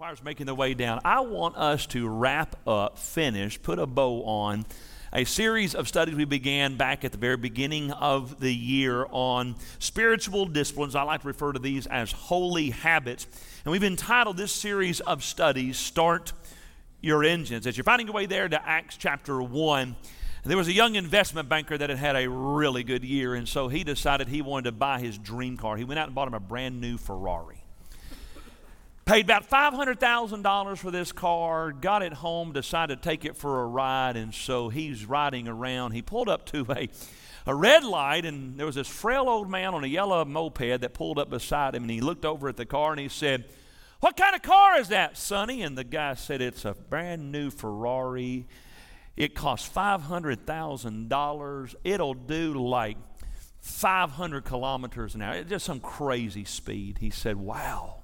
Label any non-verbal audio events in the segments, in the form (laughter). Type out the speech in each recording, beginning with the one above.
choir's making their way down, I want us to wrap up, finish, put a bow on a series of studies we began back at the very beginning of the year on spiritual disciplines. I like to refer to these as holy habits. And we've entitled this series of studies, Start Your Engines. As you're finding your way there to Acts chapter 1, there was a young investment banker that had had a really good year, and so he decided he wanted to buy his dream car. He went out and bought him a brand new Ferrari. Paid about $500,000 for this car, got it home, decided to take it for a ride, and so he's riding around. He pulled up to (laughs) a, a red light, and there was this frail old man on a yellow moped that pulled up beside him, and he looked over at the car and he said, What kind of car is that, Sonny? And the guy said, It's a brand new Ferrari. It costs $500,000. It'll do like 500 kilometers an hour. Just some crazy speed. He said, Wow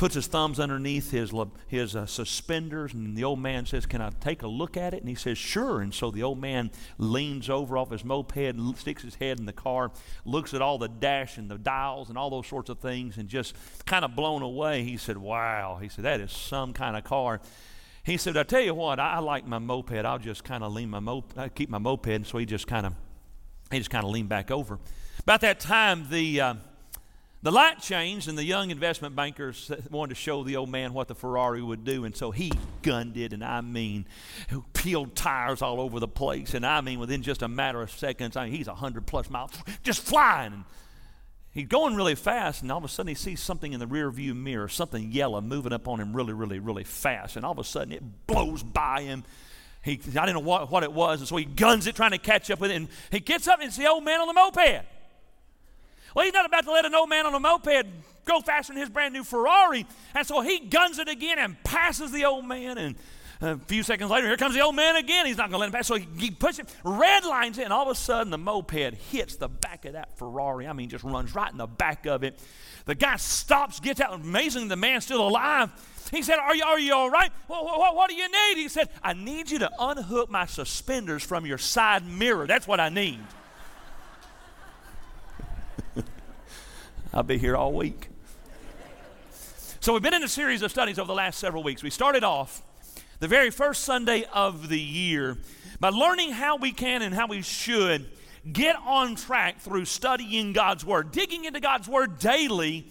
puts his thumbs underneath his, his uh, suspenders, and the old man says, Can I take a look at it? And he says, Sure. And so the old man leans over off his moped, and sticks his head in the car, looks at all the dash and the dials and all those sorts of things, and just kind of blown away. He said, Wow. He said, That is some kind of car. He said, I tell you what, I, I like my moped. I'll just kind of lean my moped, I keep my moped. And so he just kind of, he just kind of leaned back over. About that time, the, uh, the light changed, and the young investment bankers wanted to show the old man what the Ferrari would do, and so he gunned it, and I mean, peeled tires all over the place, and I mean, within just a matter of seconds, I mean, he's 100 plus miles, just flying. He's going really fast, and all of a sudden he sees something in the rear view mirror, something yellow moving up on him really, really, really fast, and all of a sudden it blows by him. He, I didn't know what, what it was, and so he guns it, trying to catch up with it, and he gets up, and it's the old man on the moped. Well, he's not about to let an old man on a moped go faster than his brand new Ferrari. And so he guns it again and passes the old man. And a few seconds later, here comes the old man again. He's not going to let him pass. So he, he pushes red lines and all of a sudden the moped hits the back of that Ferrari. I mean, just runs right in the back of it. The guy stops, gets out. Amazing, the man's still alive. He said, Are you, are you all right? What, what, what do you need? He said, I need you to unhook my suspenders from your side mirror. That's what I need. I'll be here all week. So, we've been in a series of studies over the last several weeks. We started off the very first Sunday of the year by learning how we can and how we should get on track through studying God's Word, digging into God's Word daily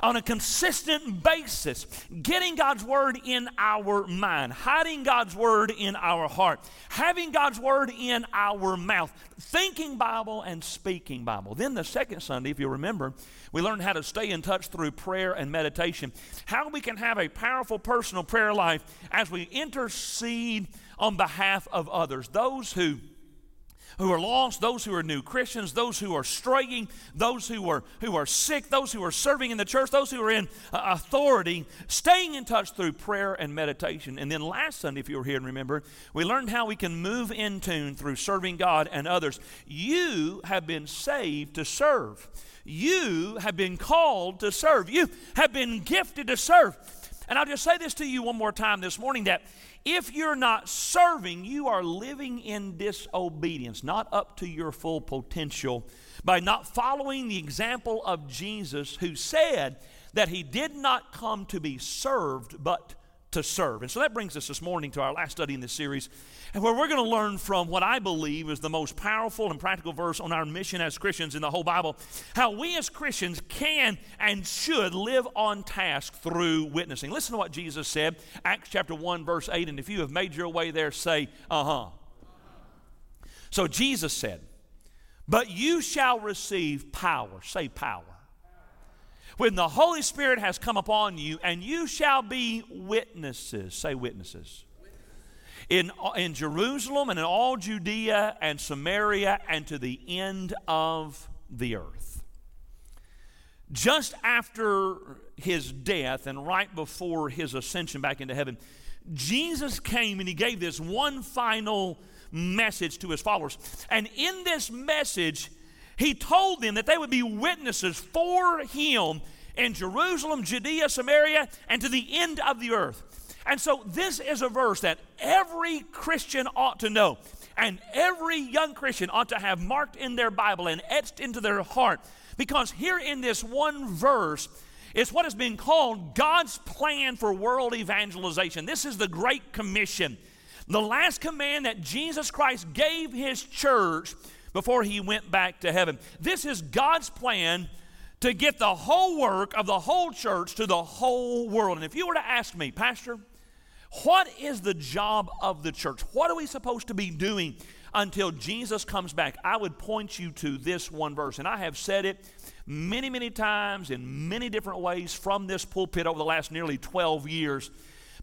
on a consistent basis, getting God's word in our mind, hiding God's word in our heart, having God's word in our mouth, thinking Bible and speaking Bible. Then the second Sunday, if you remember, we learned how to stay in touch through prayer and meditation, how we can have a powerful personal prayer life as we intercede on behalf of others, those who who are lost, those who are new Christians, those who are straying, those who are, who are sick, those who are serving in the church, those who are in uh, authority, staying in touch through prayer and meditation. And then last Sunday, if you were here and remember, we learned how we can move in tune through serving God and others. You have been saved to serve. You have been called to serve. You have been gifted to serve. And I'll just say this to you one more time this morning that if you're not serving, you are living in disobedience, not up to your full potential, by not following the example of Jesus, who said that he did not come to be served, but to serve. And so that brings us this morning to our last study in this series, and where we're going to learn from what I believe is the most powerful and practical verse on our mission as Christians in the whole Bible how we as Christians can and should live on task through witnessing. Listen to what Jesus said, Acts chapter 1, verse 8. And if you have made your way there, say, uh huh. So Jesus said, But you shall receive power. Say power when the Holy Spirit has come upon you, and you shall be witnesses. Say witnesses. In, in Jerusalem and in all Judea and Samaria and to the end of the earth. Just after his death and right before his ascension back into heaven, Jesus came and he gave this one final message to his followers. And in this message, he told them that they would be witnesses for him in Jerusalem, Judea, Samaria, and to the end of the earth. And so, this is a verse that every Christian ought to know, and every young Christian ought to have marked in their Bible and etched into their heart. Because here in this one verse, It's what has been called God's plan for world evangelization. This is the Great Commission, the last command that Jesus Christ gave his church before he went back to heaven. This is God's plan to get the whole work of the whole church to the whole world. And if you were to ask me, Pastor, what is the job of the church? What are we supposed to be doing until Jesus comes back? I would point you to this one verse. And I have said it many, many times in many different ways from this pulpit over the last nearly 12 years.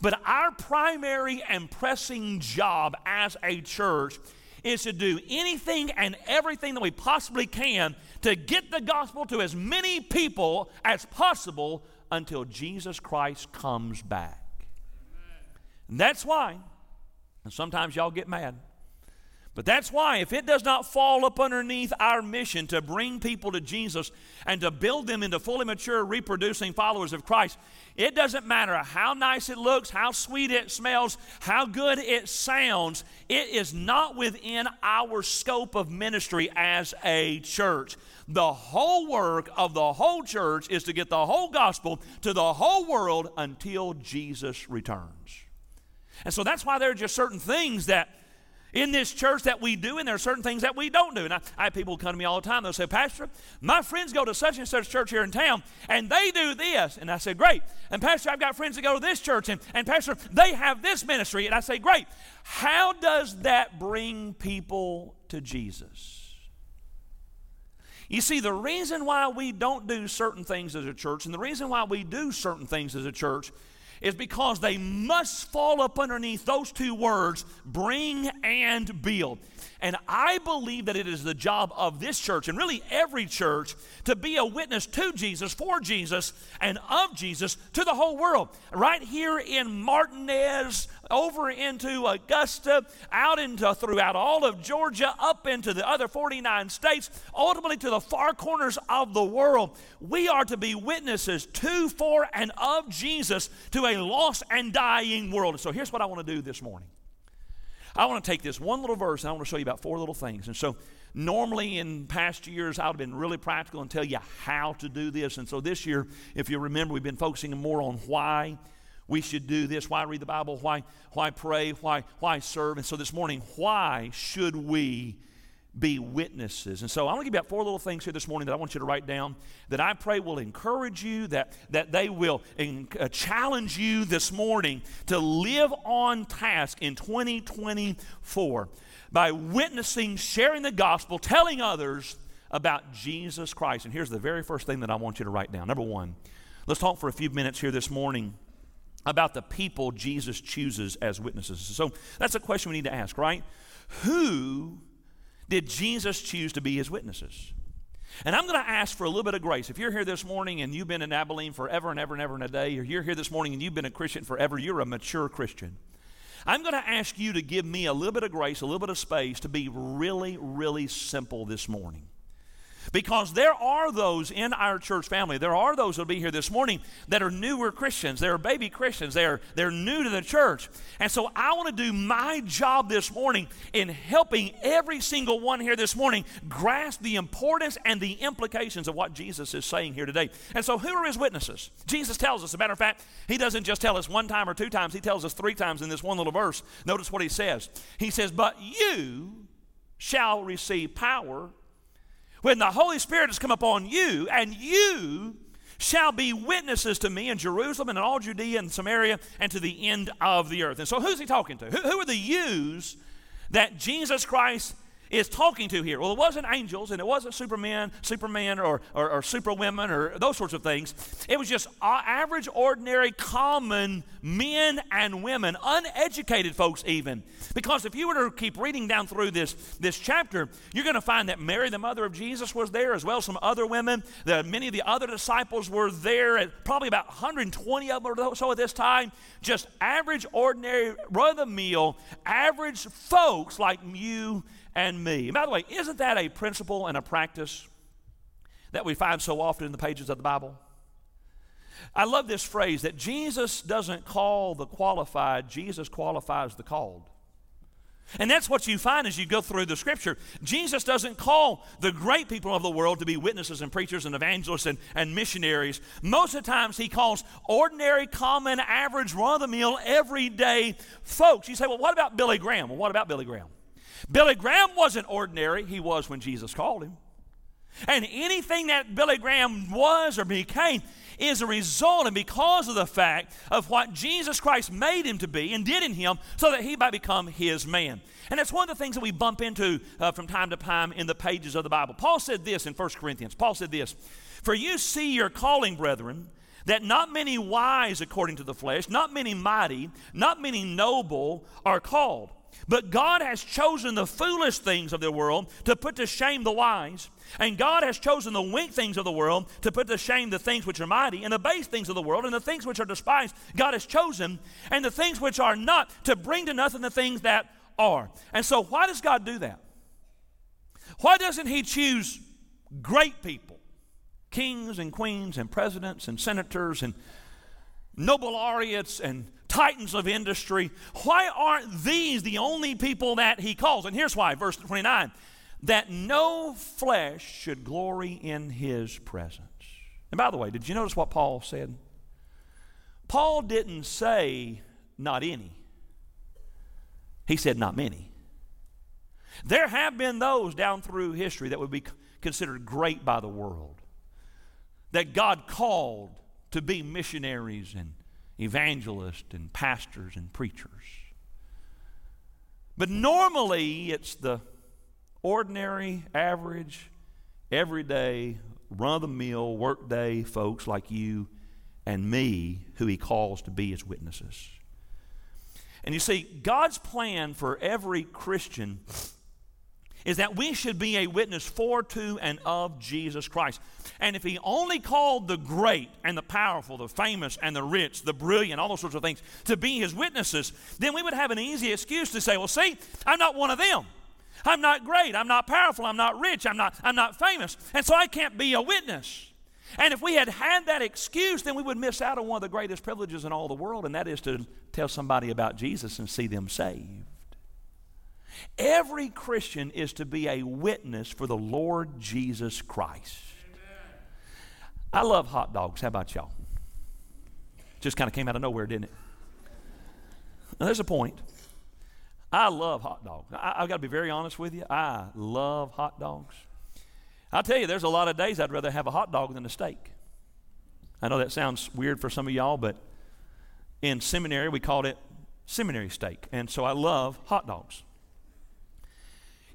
But our primary and pressing job as a church is to do anything and everything that we possibly can to get the gospel to as many people as possible until Jesus Christ comes back. And that's why, and sometimes y'all get mad. But that's why, if it does not fall up underneath our mission to bring people to Jesus and to build them into fully mature, reproducing followers of Christ, it doesn't matter how nice it looks, how sweet it smells, how good it sounds, it is not within our scope of ministry as a church. The whole work of the whole church is to get the whole gospel to the whole world until Jesus returns. And so that's why there are just certain things that in this church that we do, and there are certain things that we don't do. And I, I have people come to me all the time. They'll say, Pastor, my friends go to such and such church here in town, and they do this. And I say, Great. And Pastor, I've got friends that go to this church, and, and Pastor, they have this ministry. And I say, Great. How does that bring people to Jesus? You see, the reason why we don't do certain things as a church, and the reason why we do certain things as a church, is because they must fall up underneath those two words bring and build. And I believe that it is the job of this church and really every church to be a witness to Jesus, for Jesus, and of Jesus to the whole world. Right here in Martinez, over into Augusta, out into throughout all of Georgia, up into the other 49 states, ultimately to the far corners of the world. We are to be witnesses to, for, and of Jesus to a lost and dying world. So here's what I want to do this morning. I want to take this one little verse and I want to show you about four little things. And so, normally in past years, I would have been really practical and tell you how to do this. And so, this year, if you remember, we've been focusing more on why we should do this, why read the Bible, why, why pray, why, why serve. And so, this morning, why should we be witnesses. And so I want to give you about four little things here this morning that I want you to write down that I pray will encourage you, that, that they will in, uh, challenge you this morning to live on task in 2024 by witnessing, sharing the gospel, telling others about Jesus Christ. And here's the very first thing that I want you to write down. Number one, let's talk for a few minutes here this morning about the people Jesus chooses as witnesses. So that's a question we need to ask, right? Who did Jesus choose to be his witnesses? And I'm going to ask for a little bit of grace. If you're here this morning and you've been in Abilene forever and ever and ever and a day, or you're here this morning and you've been a Christian forever, you're a mature Christian. I'm going to ask you to give me a little bit of grace, a little bit of space to be really, really simple this morning. Because there are those in our church family, there are those that'll be here this morning that are newer Christians. They're baby Christians. They're, they're new to the church. And so I want to do my job this morning in helping every single one here this morning grasp the importance and the implications of what Jesus is saying here today. And so, who are his witnesses? Jesus tells us, as a matter of fact, he doesn't just tell us one time or two times, he tells us three times in this one little verse. Notice what he says. He says, But you shall receive power when the Holy Spirit has come upon you, and you shall be witnesses to me in Jerusalem and in all Judea and Samaria and to the end of the earth. And so, who's he talking to? Who, who are the yous that Jesus Christ is talking to here? Well, it wasn't angels and it wasn't supermen, superman or, or, or superwomen or those sorts of things. It was just average, ordinary, common men and women, uneducated folks even. Because if you were to keep reading down through this, this chapter, you're going to find that Mary, the mother of Jesus, was there, as well as some other women. The, many of the other disciples were there, at probably about 120 of them or so at this time. Just average, ordinary, run of the mill, average folks like you and me. And by the way, isn't that a principle and a practice that we find so often in the pages of the Bible? I love this phrase that Jesus doesn't call the qualified, Jesus qualifies the called. And that's what you find as you go through the scripture. Jesus doesn't call the great people of the world to be witnesses and preachers and evangelists and, and missionaries. Most of the times, he calls ordinary, common, average, run of the mill, everyday folks. You say, well, what about Billy Graham? Well, what about Billy Graham? Billy Graham wasn't ordinary, he was when Jesus called him. And anything that Billy Graham was or became is a result and because of the fact of what Jesus Christ made him to be and did in him so that he might become his man. And that's one of the things that we bump into uh, from time to time in the pages of the Bible. Paul said this in 1 Corinthians. Paul said this For you see your calling, brethren, that not many wise according to the flesh, not many mighty, not many noble are called. But God has chosen the foolish things of the world to put to shame the wise. And God has chosen the weak things of the world to put to shame the things which are mighty, and the base things of the world, and the things which are despised, God has chosen, and the things which are not, to bring to nothing the things that are. And so, why does God do that? Why doesn't He choose great people, kings and queens, and presidents and senators, and Nobel laureates, and titans of industry. Why aren't these the only people that he calls? And here's why, verse 29 that no flesh should glory in his presence. And by the way, did you notice what Paul said? Paul didn't say not any, he said not many. There have been those down through history that would be considered great by the world, that God called to be missionaries and evangelists and pastors and preachers. But normally it's the ordinary, average, everyday, run of the mill, workday folks like you and me who he calls to be his witnesses. And you see, God's plan for every Christian is that we should be a witness for, to, and of Jesus Christ. And if He only called the great and the powerful, the famous and the rich, the brilliant, all those sorts of things to be His witnesses, then we would have an easy excuse to say, well, see, I'm not one of them. I'm not great. I'm not powerful. I'm not rich. I'm not, I'm not famous. And so I can't be a witness. And if we had had that excuse, then we would miss out on one of the greatest privileges in all the world, and that is to tell somebody about Jesus and see them saved. Every Christian is to be a witness for the Lord Jesus Christ. Amen. I love hot dogs. How about y'all? Just kind of came out of nowhere, didn't it? Now, there's a point. I love hot dogs. I, have got to be very honest with you. I love hot dogs. I'll tell you, there's a lot of days I'd rather have a hot dog than a steak. I know that sounds weird for some of y'all, but in seminary we called it seminary steak. And so I love hot dogs.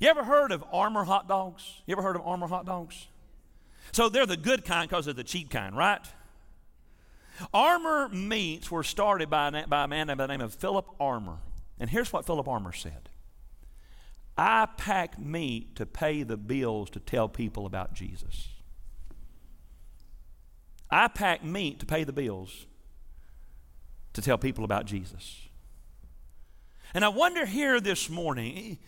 You ever heard of Armour hot dogs? You ever heard of Armour hot dogs? So they're the good kind because they're the cheap kind, right? Armour meats were started by, by a man by the name of Philip Armour. And here's what Philip Armour said I pack meat to pay the bills to tell people about Jesus. I pack meat to pay the bills to tell people about Jesus. And I wonder here this morning,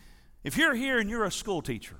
if you're here and you're a school teacher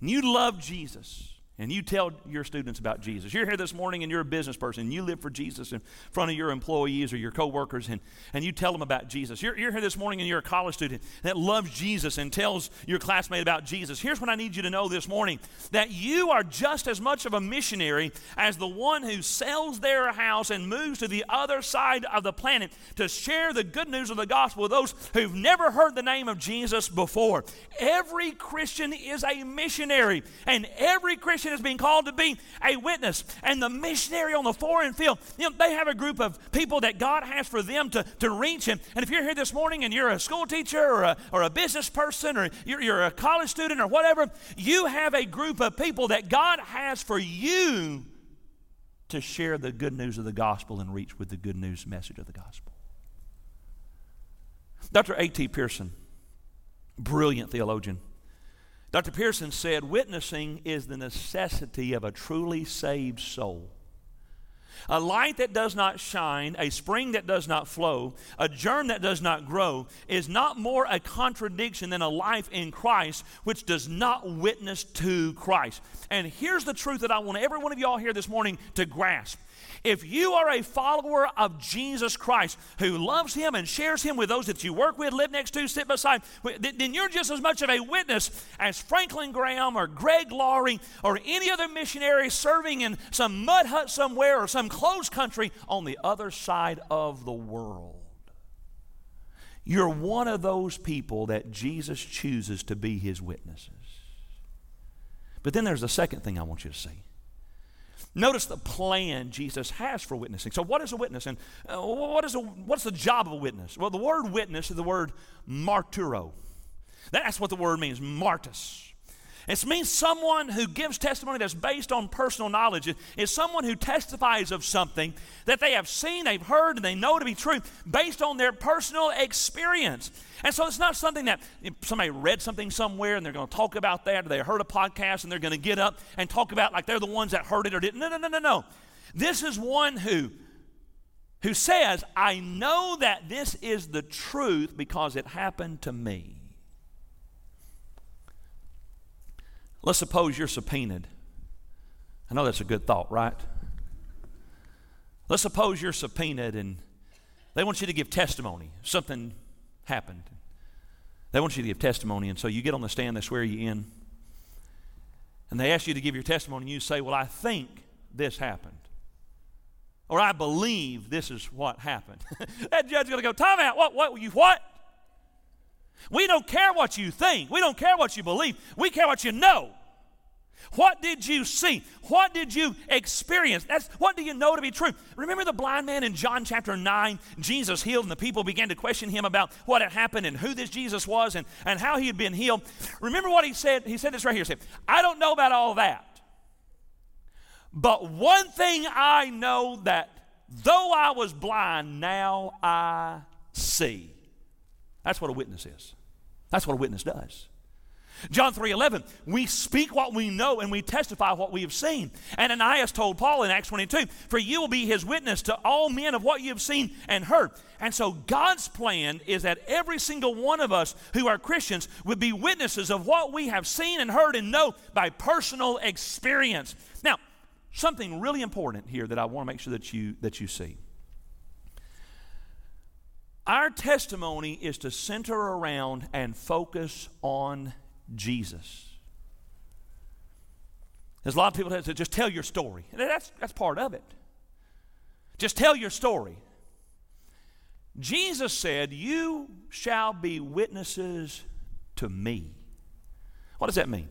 and you love Jesus, and you tell your students about Jesus. You're here this morning and you're a business person you live for Jesus in front of your employees or your coworkers and, and you tell them about Jesus. You're, you're here this morning and you're a college student that loves Jesus and tells your classmate about Jesus. Here's what I need you to know this morning that you are just as much of a missionary as the one who sells their house and moves to the other side of the planet to share the good news of the gospel with those who've never heard the name of Jesus before. Every Christian is a missionary and every Christian Christian is being called to be a witness. And the missionary on the foreign field, you know, they have a group of people that God has for them to, to reach. And, and if you're here this morning and you're a school teacher or a, or a business person or you're, you're a college student or whatever, you have a group of people that God has for you to share the good news of the gospel and reach with the good news message of the gospel. Dr. A.T. Pierson, brilliant theologian, Dr. Pierson said, Witnessing is the necessity of a truly saved soul. A light that does not shine, a spring that does not flow, a germ that does not grow is not more a contradiction than a life in Christ which does not witness to Christ. And here's the truth that I want every one of y'all here this morning to grasp. If you are a follower of Jesus Christ who loves Him and shares Him with those that you work with, live next to, sit beside, then you're just as much of a witness as Franklin Graham or Greg Laurie or any other missionary serving in some mud hut somewhere or some closed country on the other side of the world. You're one of those people that Jesus chooses to be His witnesses. But then there's a second thing I want you to see. Notice the plan Jesus has for witnessing. So, what is a witness? And uh, what is a, what's the job of a witness? Well, the word witness is the word martyro. That's what the word means, martus. It means someone who gives testimony that's based on personal knowledge. It's someone who testifies of something that they have seen, they've heard, and they know to be true based on their personal experience. And so it's not something that somebody read something somewhere and they're going to talk about that, or they heard a podcast and they're going to get up and talk about like they're the ones that heard it or didn't. No, no, no, no, no. This is one who who says, I know that this is the truth because it happened to me. Let's suppose you're subpoenaed. I know that's a good thought, right? Let's suppose you're subpoenaed and they want you to give testimony. Something happened. They want you to give testimony, and so you get on the stand, they swear you in, and they ask you to give your testimony, and you say, Well, I think this happened. Or I believe this is what happened. (laughs) that judge's gonna go, time out, what, what, you what? We don't care what you think. We don't care what you believe. We care what you know. What did you see? What did you experience? That's what do you know to be true? Remember the blind man in John chapter 9? Jesus healed, and the people began to question him about what had happened and who this Jesus was and, and how he had been healed. Remember what he said? He said this right here. He said, I don't know about all that. But one thing I know that though I was blind, now I see. That's what a witness is. That's what a witness does. John 3:11, we speak what we know and we testify what we have seen. And Ananias told Paul in Acts 22, for you will be his witness to all men of what you have seen and heard. And so God's plan is that every single one of us who are Christians would be witnesses of what we have seen and heard and know by personal experience. Now, something really important here that I want to make sure that you that you see. Our testimony is to center around and focus on Jesus. There's a lot of people that say, just tell your story. And that's, that's part of it. Just tell your story. Jesus said, You shall be witnesses to me. What does that mean?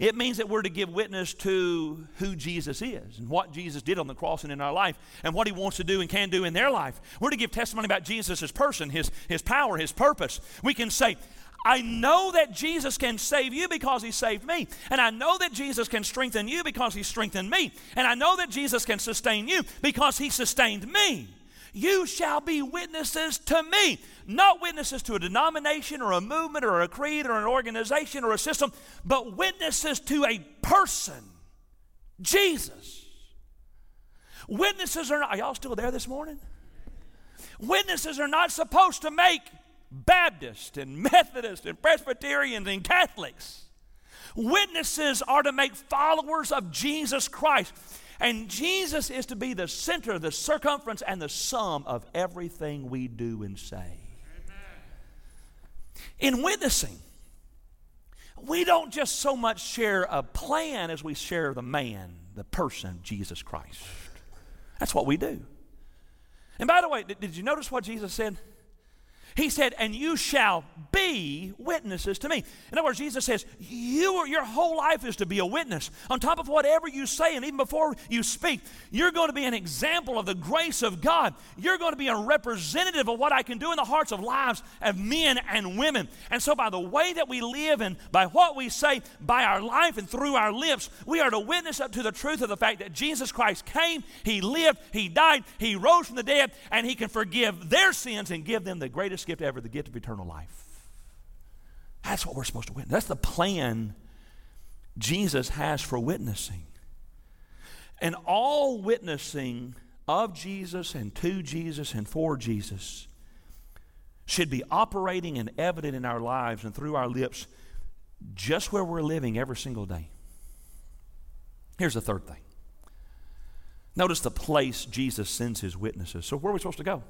It means that we're to give witness to who Jesus is and what Jesus did on the cross and in our life and what he wants to do and can do in their life. We're to give testimony about Jesus' person, his, his power, his purpose. We can say, I know that Jesus can save you because he saved me. And I know that Jesus can strengthen you because he strengthened me. And I know that Jesus can sustain you because he sustained me. You shall be witnesses to me. Not witnesses to a denomination or a movement or a creed or an organization or a system, but witnesses to a person, Jesus. Witnesses are not, are y'all still there this morning? Witnesses are not supposed to make Baptists and Methodists and Presbyterians and Catholics. Witnesses are to make followers of Jesus Christ. And Jesus is to be the center, the circumference, and the sum of everything we do and say. Amen. In witnessing, we don't just so much share a plan as we share the man, the person, Jesus Christ. That's what we do. And by the way, did, did you notice what Jesus said? He said, and you shall be witnesses to me. In other words, Jesus says, you are, your whole life is to be a witness. On top of whatever you say, and even before you speak, you're going to be an example of the grace of God. You're going to be a representative of what I can do in the hearts of lives of men and women. And so, by the way that we live and by what we say, by our life and through our lips, we are to witness up to the truth of the fact that Jesus Christ came, He lived, He died, He rose from the dead, and He can forgive their sins and give them the greatest greatest gift ever, the gift of eternal life. That's what we're supposed to witness. That's the plan Jesus has for witnessing. And all witnessing of Jesus and to Jesus and for Jesus should be operating and evident in our lives and through our lips just where we're living every single day. Here's the third thing. Notice the place Jesus sends his witnesses. So, where are we supposed to go?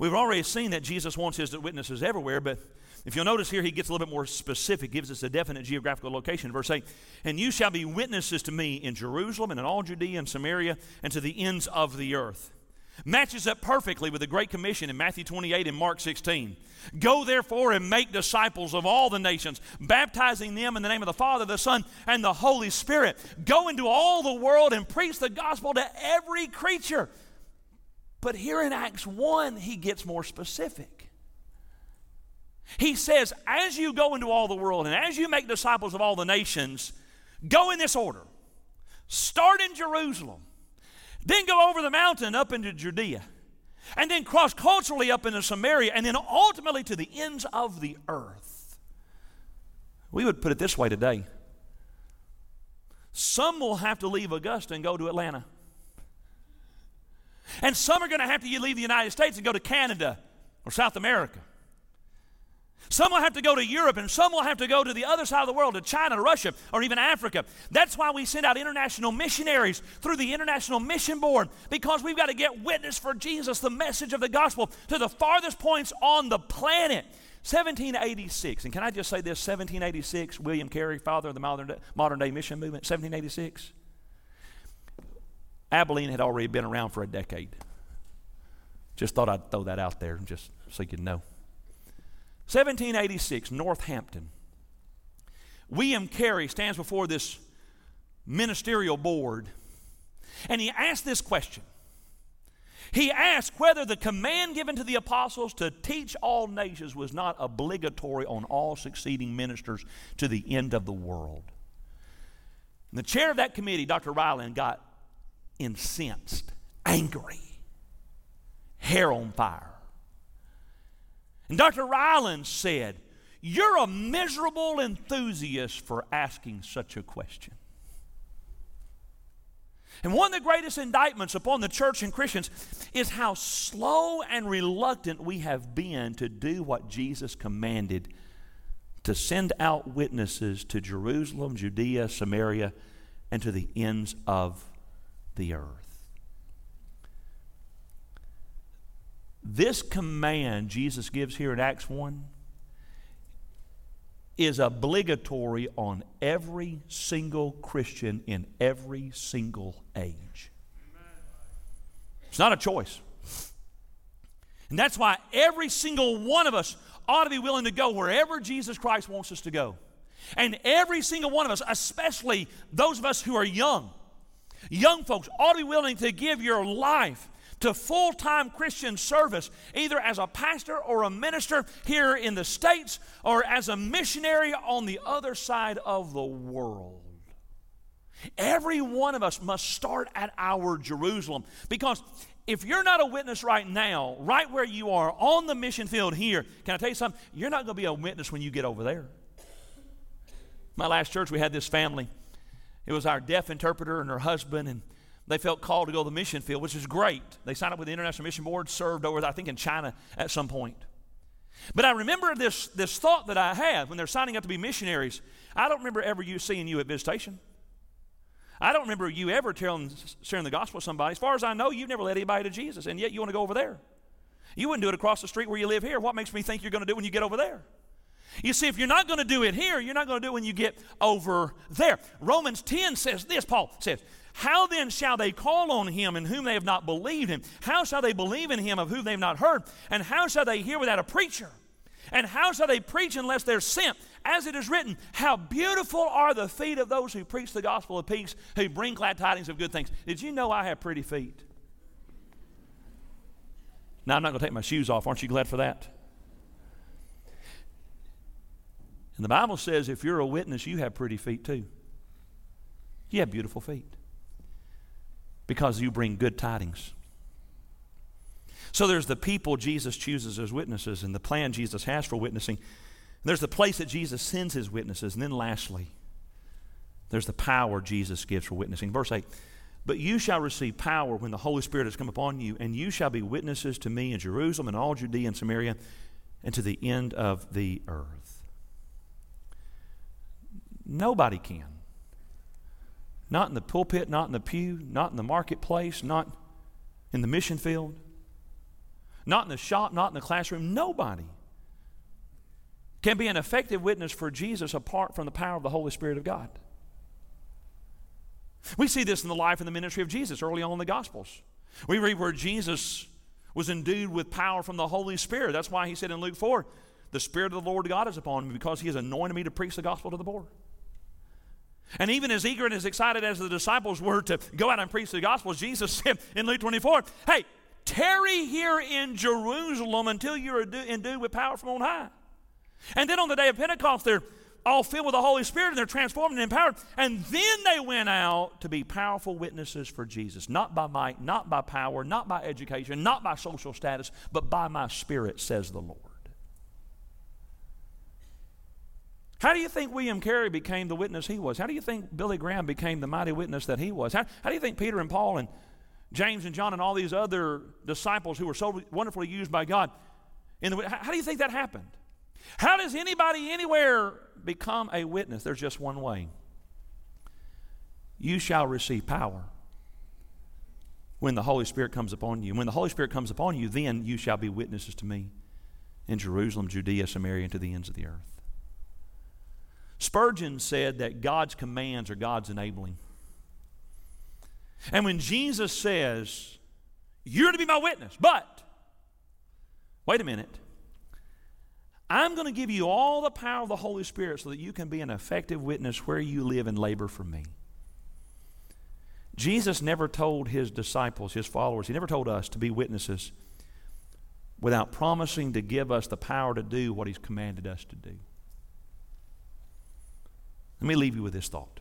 We've already seen that Jesus wants his witnesses everywhere, but if you'll notice here, he gets a little bit more specific, gives us a definite geographical location. Verse 8, and you shall be witnesses to me in Jerusalem and in all Judea and Samaria and to the ends of the earth matches up perfectly with the Great Commission in Matthew 28 and Mark 16. Go therefore and make disciples of all the nations, baptizing them in the name of the Father, the Son, and the Holy Spirit. Go into all the world and preach the gospel to every creature. But here in Acts 1, he gets more specific. He says, as you go into all the world and as you make disciples of all the nations, go in this order. Start in Jerusalem then go over the mountain up into Judea, and then cross culturally up into Samaria, and then ultimately to the ends of the earth. We would put it this way today some will have to leave Augusta and go to Atlanta. And some are going to have to leave the United States and go to Canada or South America. Some will have to go to Europe, and some will have to go to the other side of the world, to China, to Russia, or even Africa. That's why we send out international missionaries through the International Mission Board, because we've got to get witness for Jesus, the message of the gospel, to the farthest points on the planet. 1786, and can I just say this 1786, William Carey, father of the modern day, modern day mission movement, 1786. Abilene had already been around for a decade. Just thought I'd throw that out there just so you could know. 1786, Northampton. William Carey stands before this ministerial board and he asked this question. He asked whether the command given to the apostles to teach all nations was not obligatory on all succeeding ministers to the end of the world. And the chair of that committee, Dr. Ryland, got incensed, angry, hair on fire. And Dr. Ryland said, You're a miserable enthusiast for asking such a question. And one of the greatest indictments upon the church and Christians is how slow and reluctant we have been to do what Jesus commanded to send out witnesses to Jerusalem, Judea, Samaria, and to the ends of the earth. This command Jesus gives here in Acts 1 is obligatory on every single Christian in every single age. It's not a choice. And that's why every single one of us ought to be willing to go wherever Jesus Christ wants us to go. And every single one of us, especially those of us who are young, young folks, ought to be willing to give your life to full time Christian service, either as a pastor or a minister here in the States or as a missionary on the other side of the world. Every one of us must start at our Jerusalem because if you're not a witness right now, right where you are on the mission field here, can I tell you something? You're not going to be a witness when you get over there. My last church, we had this family. It was our deaf interpreter and her husband, and they felt called to go to the mission field, which is great. They signed up with the International Mission Board, served over, I think, in China at some point. But I remember this, this thought that I had when they're signing up to be missionaries. I don't remember ever you seeing you at visitation. I don't remember you ever telling, sharing the gospel with somebody. As far as I know, you've never led anybody to Jesus, and yet you want to go over there. You wouldn't do it across the street where you live here. What makes me think you're going to do it when you get over there? You see, if you're not going to do it here, you're not going to do it when you get over there. Romans 10 says this, Paul says, how then shall they call on him in whom they have not believed him? How shall they believe in him of whom they have not heard? And how shall they hear without a preacher? And how shall they preach unless they're sent? As it is written, how beautiful are the feet of those who preach the gospel of peace, who bring glad tidings of good things. Did you know I have pretty feet? Now, I'm not going to take my shoes off. Aren't you glad for that? And the Bible says if you're a witness, you have pretty feet too. You have beautiful feet because you bring good tidings. So there's the people Jesus chooses as witnesses and the plan Jesus has for witnessing. There's the place that Jesus sends his witnesses. And then lastly, there's the power Jesus gives for witnessing. Verse 8 But you shall receive power when the Holy Spirit has come upon you, and you shall be witnesses to me in Jerusalem and all Judea and Samaria and to the end of the earth. Nobody can. Not in the pulpit, not in the pew, not in the marketplace, not in the mission field, not in the shop, not in the classroom. Nobody can be an effective witness for Jesus apart from the power of the Holy Spirit of God. We see this in the life and the ministry of Jesus early on in the Gospels. We read where Jesus was endued with power from the Holy Spirit. That's why he said in Luke 4, The Spirit of the Lord God is upon me because he has anointed me to preach the gospel to the poor. And even as eager and as excited as the disciples were to go out and preach the gospel, Jesus (laughs) said in Luke 24, Hey, tarry here in Jerusalem until you're endued with power from on high. And then on the day of Pentecost, they're all filled with the Holy Spirit and they're transformed and empowered. And then they went out to be powerful witnesses for Jesus, not by might, not by power, not by education, not by social status, but by my Spirit, says the Lord. How do you think William Carey became the witness he was? How do you think Billy Graham became the mighty witness that he was? How, how do you think Peter and Paul and James and John and all these other disciples who were so wonderfully used by God, in the, how do you think that happened? How does anybody anywhere become a witness? There's just one way. You shall receive power when the Holy Spirit comes upon you. When the Holy Spirit comes upon you, then you shall be witnesses to me in Jerusalem, Judea, Samaria, and to the ends of the earth. Spurgeon said that God's commands are God's enabling. And when Jesus says, You're to be my witness, but, wait a minute. I'm going to give you all the power of the Holy Spirit so that you can be an effective witness where you live and labor for me. Jesus never told his disciples, his followers, he never told us to be witnesses without promising to give us the power to do what he's commanded us to do. Let me leave you with this thought.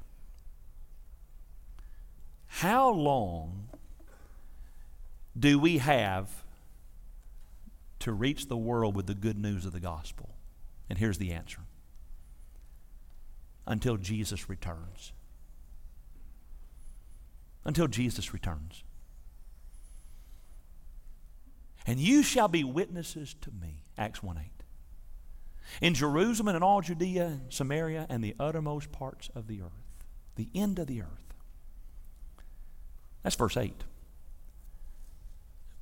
How long do we have to reach the world with the good news of the gospel? And here's the answer until Jesus returns. Until Jesus returns. And you shall be witnesses to me. Acts 1 8. In Jerusalem and in all Judea and Samaria and the uttermost parts of the earth. The end of the earth. That's verse 8.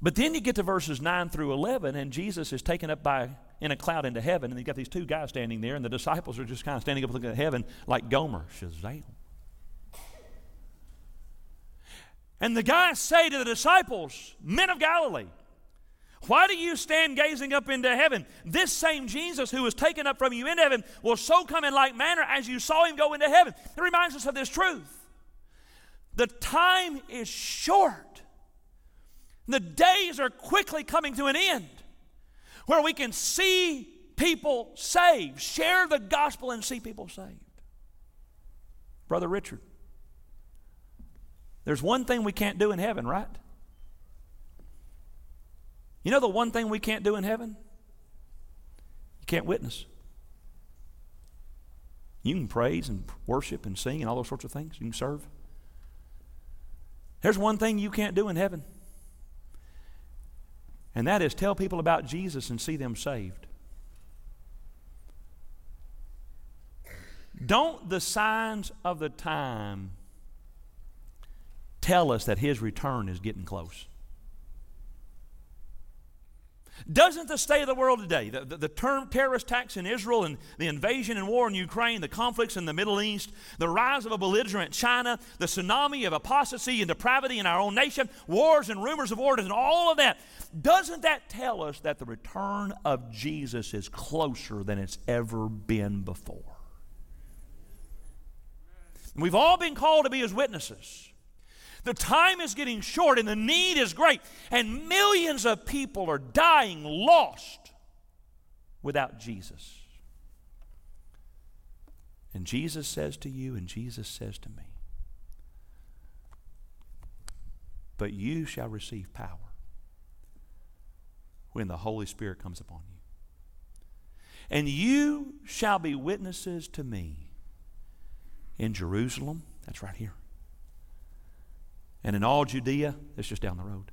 But then you get to verses 9 through 11, and Jesus is taken up by in a cloud into heaven, and you've got these two guys standing there, and the disciples are just kind of standing up looking at heaven like Gomer, Shazam. And the guys say to the disciples, Men of Galilee, why do you stand gazing up into heaven? This same Jesus who was taken up from you into heaven will so come in like manner as you saw him go into heaven. It reminds us of this truth. The time is short. The days are quickly coming to an end where we can see people saved, share the gospel and see people saved. Brother Richard, there's one thing we can't do in heaven, right? You know the one thing we can't do in heaven? You can't witness. You can praise and worship and sing and all those sorts of things. You can serve. There's one thing you can't do in heaven and that is tell people about Jesus and see them saved. Don't the signs of the time tell us that his return is getting close? Doesn't the state of the world today, the, the, the, term terrorist attacks in Israel and the invasion and war in Ukraine, the conflicts in the Middle East, the rise of a belligerent China, the tsunami of apostasy and depravity in our own nation, wars and rumors of wars, and all of that, doesn't that tell us that the return of Jesus is closer than it's ever been before? We've all been called to be his witnesses. The time is getting short and the need is great, and millions of people are dying lost without Jesus. And Jesus says to you, and Jesus says to me, But you shall receive power when the Holy Spirit comes upon you. And you shall be witnesses to me in Jerusalem, that's right here and in all Judea, that's just down the road,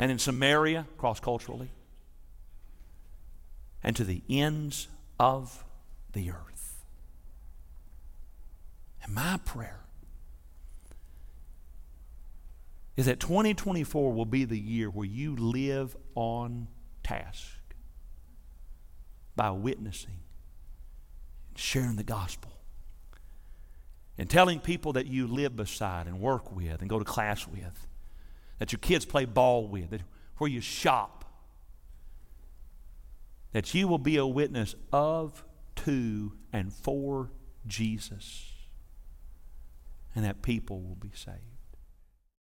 and in Samaria, cross culturally, and to the ends of the earth. And my prayer is that 2024 will be the year where you live on task by witnessing and sharing the gospel and telling people that you live beside and work with and go to class with, that your kids play ball with, that where you shop, that you will be a witness of, to, and for Jesus, and that people will be saved.